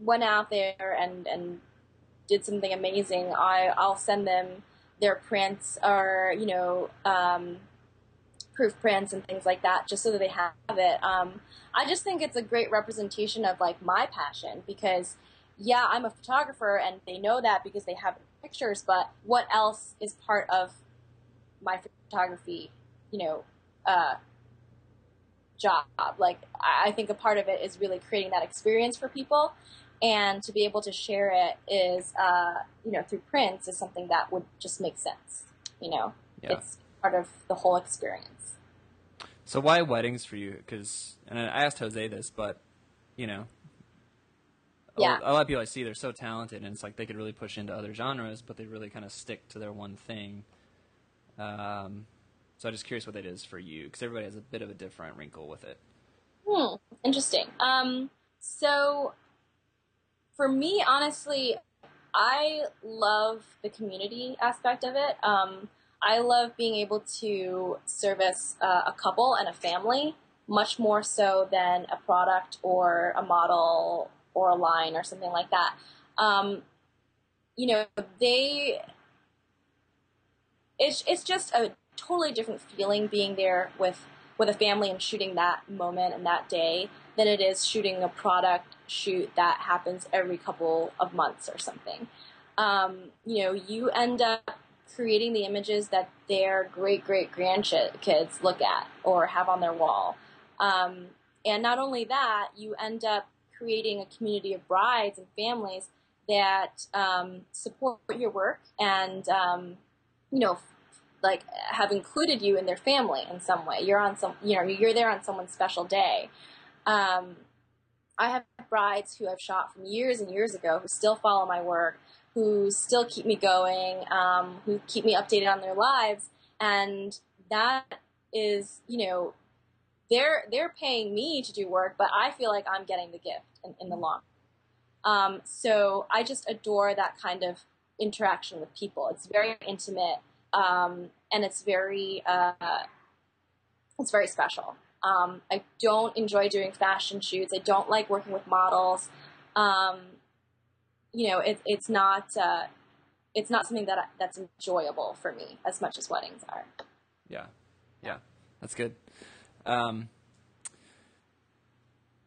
went out there and and did something amazing, I I'll send them their prints or you know um, proof prints and things like that, just so that they have it. Um, I just think it's a great representation of like my passion because yeah, I'm a photographer and they know that because they have pictures, but what else is part of my photography, you know, uh, job? Like, I think a part of it is really creating that experience for people. And to be able to share it is, uh, you know, through prints is something that would just make sense. You know, yeah. it's part of the whole experience. So why weddings for you? Because and I asked Jose this, but you know, yeah. a, lot of people I see they're so talented, and it's like they could really push into other genres, but they really kind of stick to their one thing. Um, so I'm just curious what that is for you, because everybody has a bit of a different wrinkle with it. Hmm. Interesting. Um, so for me, honestly, I love the community aspect of it. Um, I love being able to service uh, a couple and a family much more so than a product or a model or a line or something like that. Um, you know, they it's it's just a totally different feeling being there with with a family and shooting that moment and that day than it is shooting a product shoot that happens every couple of months or something. Um, you know, you end up creating the images that their great great grandkids look at or have on their wall. Um, and not only that, you end up creating a community of brides and families that um, support your work and um, you know like have included you in their family in some way. You're on some you know you're there on someone's special day. Um, i have brides who i've shot from years and years ago who still follow my work who still keep me going um, who keep me updated on their lives and that is you know they're they're paying me to do work, but I feel like I'm getting the gift in, in the long. Um, so I just adore that kind of interaction with people. It's very intimate, um, and it's very uh, it's very special. Um, I don't enjoy doing fashion shoots. I don't like working with models. Um, you know, it, it's not uh, it's not something that that's enjoyable for me as much as weddings are. Yeah, yeah, that's good. Um,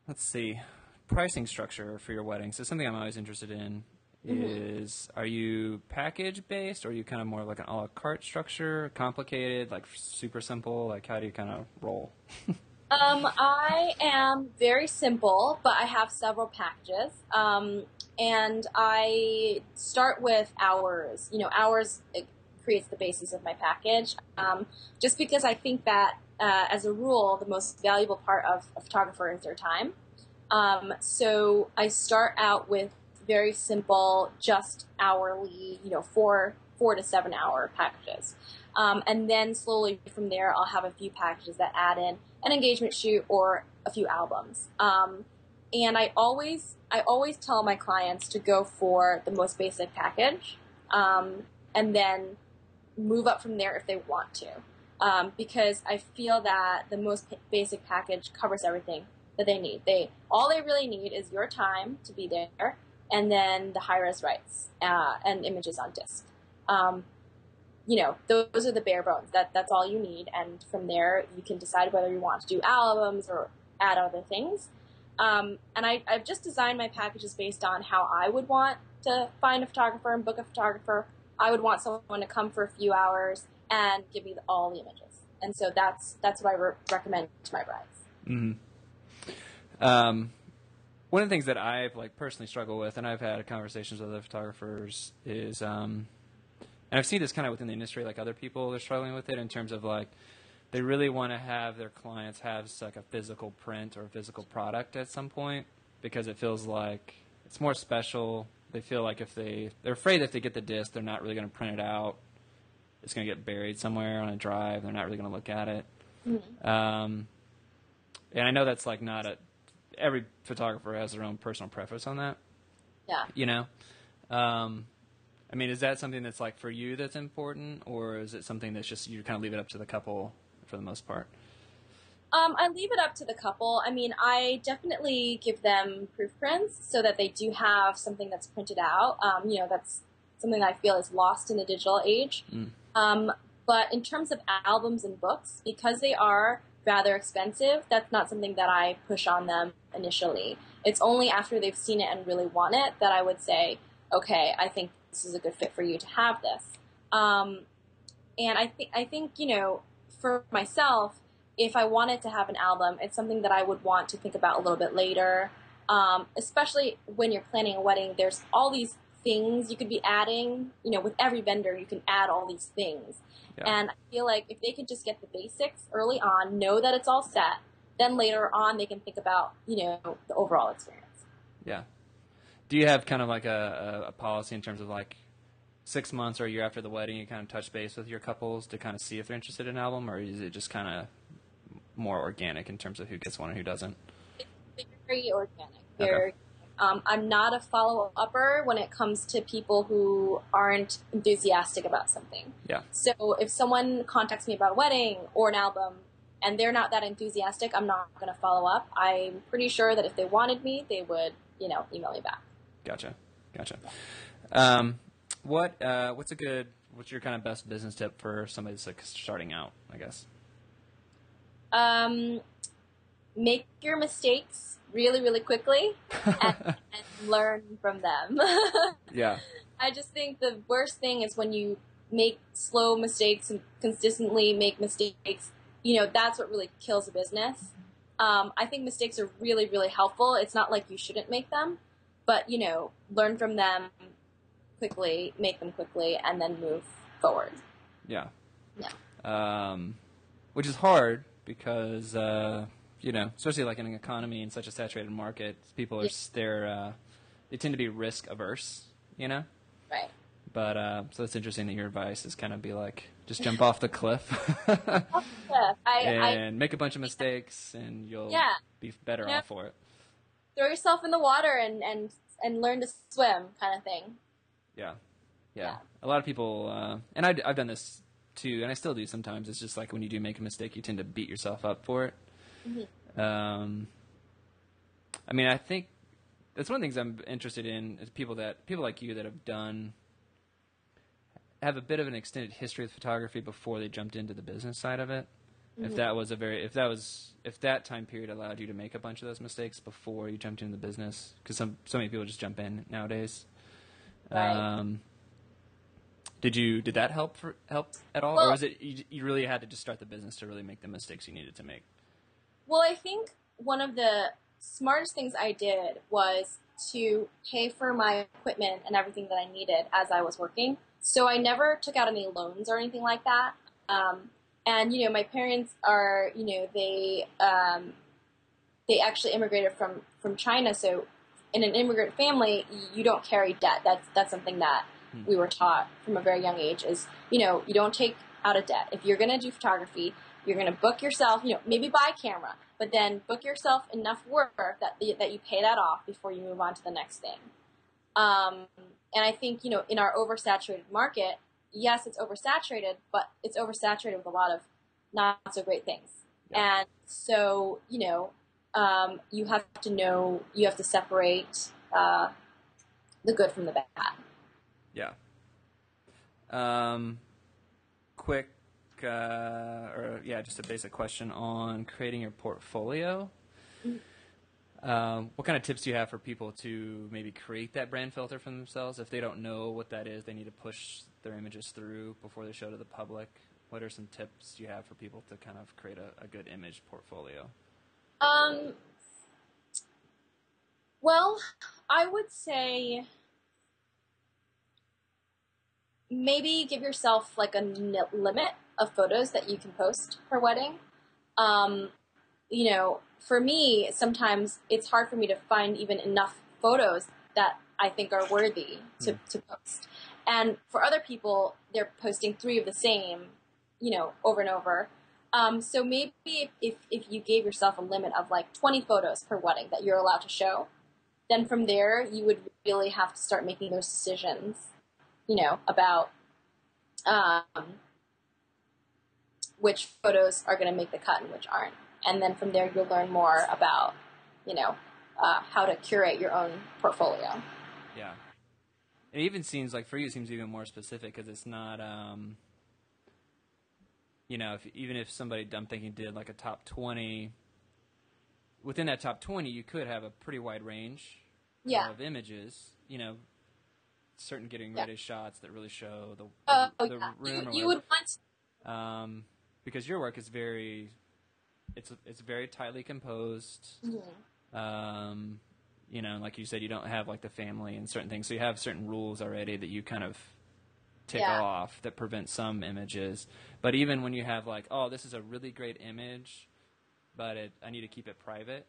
let's see, pricing structure for your wedding. So something I'm always interested in mm-hmm. is: are you package based, or are you kind of more like an a la carte structure, complicated, like super simple? Like how do you kind of roll? um, I am very simple, but I have several packages. Um, and I start with hours. You know, hours creates the basis of my package. Um, just because I think that uh, as a rule, the most valuable part of a photographer is their time. Um, so I start out with very simple, just hourly, you know, four four to seven hour packages, um, and then slowly from there, I'll have a few packages that add in an engagement shoot or a few albums. Um, and I always I always tell my clients to go for the most basic package, um, and then move up from there if they want to um, because I feel that the most basic package covers everything that they need. They all they really need is your time to be there, and then the high res rights uh, and images on disk. Um, you know, those are the bare bones. That that's all you need, and from there you can decide whether you want to do albums or add other things. Um, and I, I've just designed my packages based on how I would want to find a photographer and book a photographer. I would want someone to come for a few hours and give me all the images. And so that's that's what I re- recommend to my brides. Mm-hmm. Um, one of the things that I've like personally struggled with, and I've had conversations with other photographers, is, um, and I've seen this kind of within the industry, like other people are struggling with it in terms of like they really want to have their clients have like a physical print or a physical product at some point because it feels like it's more special. They feel like if they they're afraid that if they get the disc, they're not really going to print it out. It's going to get buried somewhere on a drive. They're not really going to look at it. Mm-hmm. Um, and I know that's like not a every photographer has their own personal preference on that. Yeah. You know, um, I mean, is that something that's like for you that's important, or is it something that's just you kind of leave it up to the couple for the most part? Um, I leave it up to the couple. I mean, I definitely give them proof prints so that they do have something that's printed out. Um, you know, that's something I feel is lost in the digital age. Mm. Um, but in terms of albums and books, because they are rather expensive, that's not something that I push on them initially. It's only after they've seen it and really want it that I would say, okay, I think this is a good fit for you to have this. Um, and I think I think you know, for myself, if I wanted to have an album, it's something that I would want to think about a little bit later. Um, especially when you're planning a wedding, there's all these things you could be adding. You know, with every vendor, you can add all these things. Yeah. And I feel like if they could just get the basics early on, know that it's all set, then later on they can think about you know the overall experience. Yeah. Do you have kind of like a, a, a policy in terms of like six months or a year after the wedding, you kind of touch base with your couples to kind of see if they're interested in an album, or is it just kind of more organic in terms of who gets one and who doesn't? It's very organic. Very. Um, I'm not a follow upper when it comes to people who aren't enthusiastic about something. Yeah. So if someone contacts me about a wedding or an album and they're not that enthusiastic, I'm not going to follow up. I'm pretty sure that if they wanted me, they would, you know, email me back. Gotcha, gotcha. Um, what uh, what's a good what's your kind of best business tip for somebody that's like starting out? I guess. Um, make your mistakes really, really quickly and, and learn from them. Yeah. I just think the worst thing is when you make slow mistakes and consistently make mistakes. You know, that's what really kills a business. Um, I think mistakes are really, really helpful. It's not like you shouldn't make them, but you know, learn from them quickly, make them quickly, and then move forward. Yeah. Yeah. Um, which is hard because uh, you know, especially like in an economy in such a saturated market, people are they're uh, they tend to be risk averse. You know. Right. But uh, so it's interesting that your advice is kind of be like just jump off the cliff Yeah. I, I and make a bunch of mistakes, and you'll Yeah. be better off for it. throw yourself in the water and, and, and learn to swim kind of thing. Yeah. yeah, Yeah. A lot of people, uh, and I, I've done this too, and I still do sometimes. It's just like when you do make a mistake, you tend to beat yourself up for it. Um, I mean, I think that's one of the things I'm interested in is people that people like you that have done have a bit of an extended history with photography before they jumped into the business side of it. If that was a very, if that was, if that time period allowed you to make a bunch of those mistakes before you jumped into the business, because some so many people just jump in nowadays. Right. Um, did you did that help for help at all, or was it you, you really had to just start the business to really make the mistakes you needed to make? Well, I think one of the smartest things I did was to pay for my equipment and everything that I needed as I was working. So I never took out any loans or anything like that. Um, and you know, my parents are, you know, they um, they actually immigrated from from China. So in an immigrant family, you don't carry debt. That's that's something that Hmm. we were taught from a very young age. Is you know, you don't take out a debt if you're going to do photography. You're going to book yourself, you know, maybe buy a camera, but then book yourself enough work that that you pay that off before you move on to the next thing. Um, and I think you know, in our oversaturated market, yes, it's oversaturated, but it's oversaturated with a lot of not so great things. Yeah. And so, you know, um, you have to know, you have to separate uh, the good from the bad. Yeah. Um, quick, uh, or yeah, just a basic question on creating your portfolio. Um, what kind of tips do you have for people to maybe create that brand filter for themselves if they don't know what that is? They need to push their images through before they show to the public. What are some tips you have for people to kind of create a, a good image portfolio? Um, well, I would say maybe give yourself like a n- limit of photos that you can post per wedding. Um, you know, for me, sometimes it's hard for me to find even enough photos that I think are worthy to, to post. And for other people, they're posting three of the same, you know, over and over. Um, so maybe if, if, you gave yourself a limit of like 20 photos per wedding that you're allowed to show, then from there you would really have to start making those decisions, you know, about um, which photos are going to make the cut and which aren't. And then from there you'll learn more about, you know, uh, how to curate your own portfolio. Yeah. It even seems like for you, it seems even more specific because it's not, um, you know, if, even if somebody, I'm thinking, did like a top 20, within that top 20, you could have a pretty wide range Yeah. of images, you know, certain getting Yeah. ready shots that really show the, Oh, the, the yeah. room You, you would want um, because your work is very, it's it's very tightly composed. Mhm. Um, you know, like you said, you don't have like the family and certain things, so you have certain rules already that you kind of tick Yeah. off that prevent some images. But even when you have like, oh, this is a really great image, but it, I need to keep it private.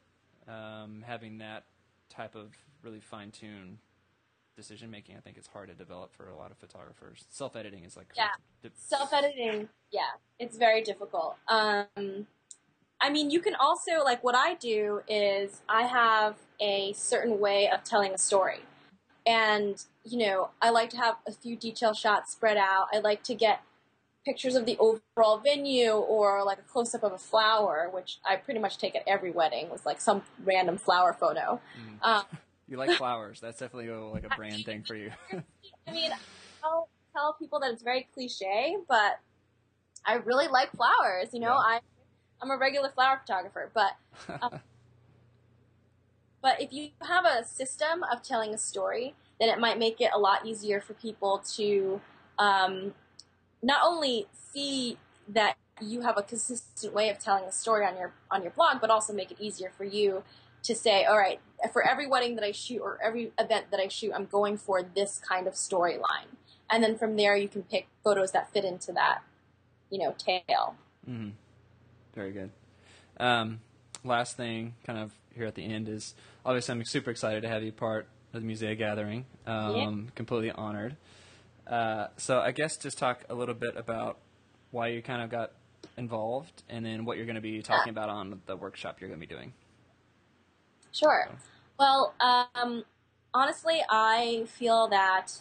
Um, having that type of really fine-tuned decision making, I think it's hard to develop for a lot of photographers. Self editing is like Yeah. self editing, yeah, it's very difficult. Um, I mean, you can also like what I do is I have a certain way of telling a story, and you know I like to have a few detail shots spread out. I like to get pictures of the overall venue or like a close up of a flower, which I pretty much take at every wedding with like some random flower photo. Mm. Um, You like flowers? That's definitely a, like a brand thing for you. I mean, I'll tell people that it's very cliche, but I really like flowers. You know, Yeah. I I'm a regular flower photographer, but uh, but if you have a system of telling a story, then it might make it a lot easier for people to um, not only see that you have a consistent way of telling a story on your on your blog, but also make it easier for you to say, all right, for every wedding that I shoot or every event that I shoot, I'm going for this kind of storyline, and then from there you can pick photos that fit into that, you know, tale. hmm Very good. Um, last thing, kind of here at the end, is obviously I'm super excited to have you part of the Musea Gathering. Um, Completely honored. Uh, so I guess just talk a little bit about why you kind of got involved, and then what you're going to be talking about on the workshop you're going to be doing. Sure. Well, um, honestly, I feel that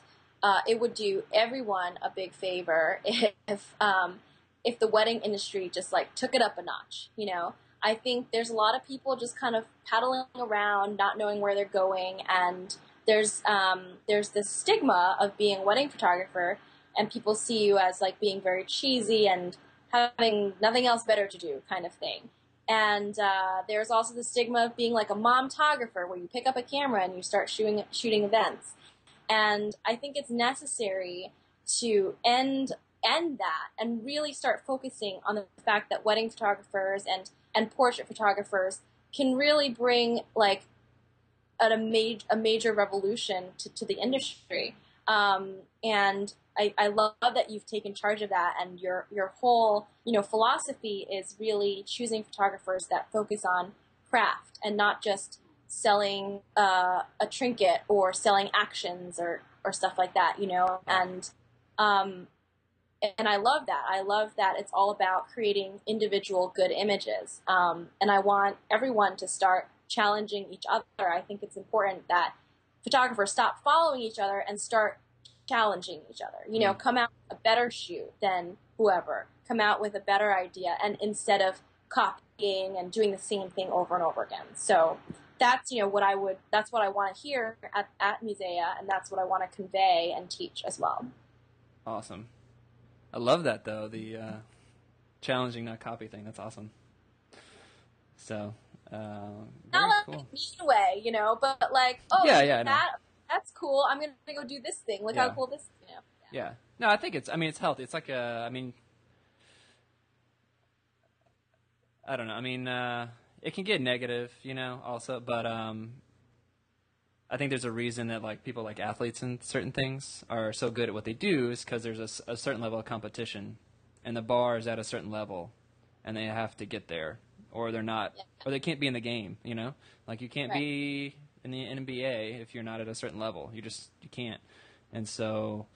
uh, it would do everyone a big favor if um, if the wedding industry just like took it up a notch. You know, I think there's a lot of people just kind of paddling around, not knowing where they're going, and there's um, there's this stigma of being a wedding photographer, and people see you as like being very cheesy and having nothing else better to do, kind of thing. And uh, there's also the stigma of being like a mom photographer, where you pick up a camera and you start shooting shooting events. And I think it's necessary to end end that and really start focusing on the fact that wedding photographers and and portrait photographers can really bring like a, major a major revolution to, to the industry. Um, and I, I love that you've taken charge of that, and your your whole you know philosophy is really choosing photographers that focus on craft and not just selling uh, a trinket or selling actions or or stuff like that. You know, and um, and I love that. I love that it's all about creating individual good images. Um, and I want everyone to start challenging each other. I think it's important that photographers stop following each other and start challenging each other. You know, Mm. come out with a better shoot than whoever. Come out with a better idea, and instead of copying and doing the same thing over and over again. So that's you know what I would. That's what I want to hear at at Musea, and that's what I want to convey and teach as well. Awesome. I love that though the uh, challenging not copy thing. That's awesome. So uh, not like cool. a mean way, you know, but like, oh, Yeah, yeah, I at know. that that's cool. I'm gonna go do this thing. Look Yeah. how cool this, you know. Yeah. No, I think it's. I mean, it's healthy. It's like a. I mean, I don't know. I mean, uh, it can get negative, you know, also, but um, I think there's a reason that like people like athletes and certain things are so good at what they do is because there's a certain level of competition and the bar is at a certain level, and they have to get there, or they're not, Yeah. or they can't be in the game. You know, like you can't Right. be in the NBA if you're not at a certain level. You just you can't, and so.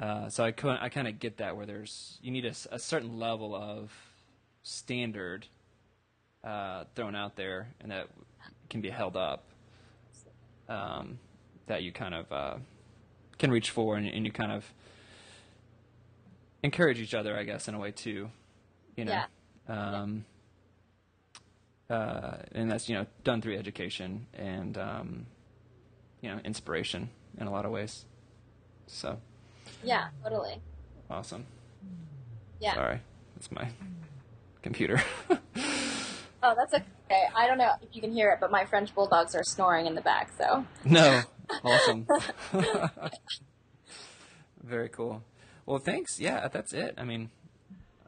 Uh, so I, I kind of get that where there's you need a certain level of standard uh, thrown out there and that can be held up um, that you kind of uh, can reach for and, and you kind of encourage each other I guess in a way too you know? Um, uh, and that's you know done through education and um, you know inspiration in a lot of ways. So. Yeah, totally. awesome. Yeah. sorry that's my computer Oh, that's okay. I don't know if you can hear it, but my French bulldogs are snoring in the back. So No. Awesome. Very cool. Well, thanks. Yeah, that's it. I mean,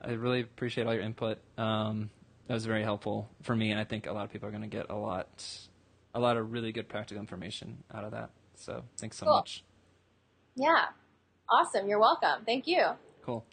I really appreciate all your input. Um, that was very helpful for me, and I think a lot of people are going to get a lot, a lot of really good practical information out of that. So, thanks so Cool. much. yeah, awesome. You're welcome. Thank you. Cool.